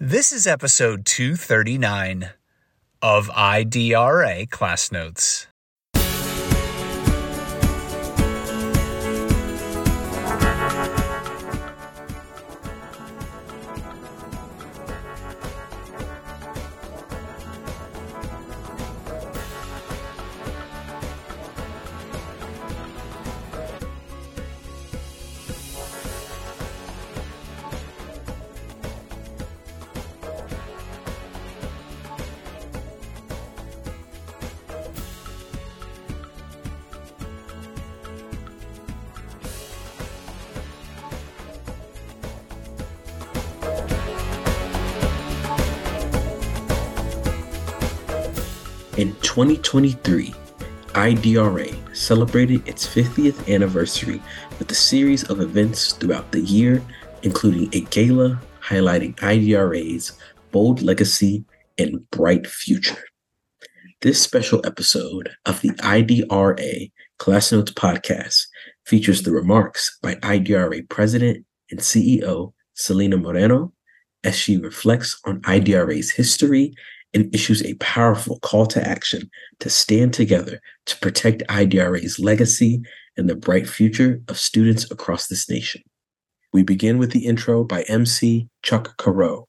This is episode 239 of IDRA Class Notes. In 2023, IDRA celebrated its 50th anniversary with a series of events throughout the year, including a gala highlighting IDRA's bold legacy and bright future. This special episode of the IDRA Class Notes podcast features the remarks by IDRA President and CEO Celina Moreno as she reflects on IDRA's history and issues a powerful call to action to stand together to protect IDRA's legacy and the bright future of students across this nation. We begin with the intro by MC Chuck Carreau.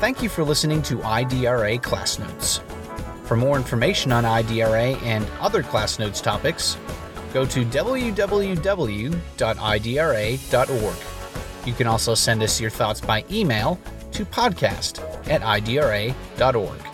Thank you for listening to IDRA Class Notes. For more information on IDRA and other Class Notes topics, go to www.idra.org. You can also send us your thoughts by email to podcast at idra.org.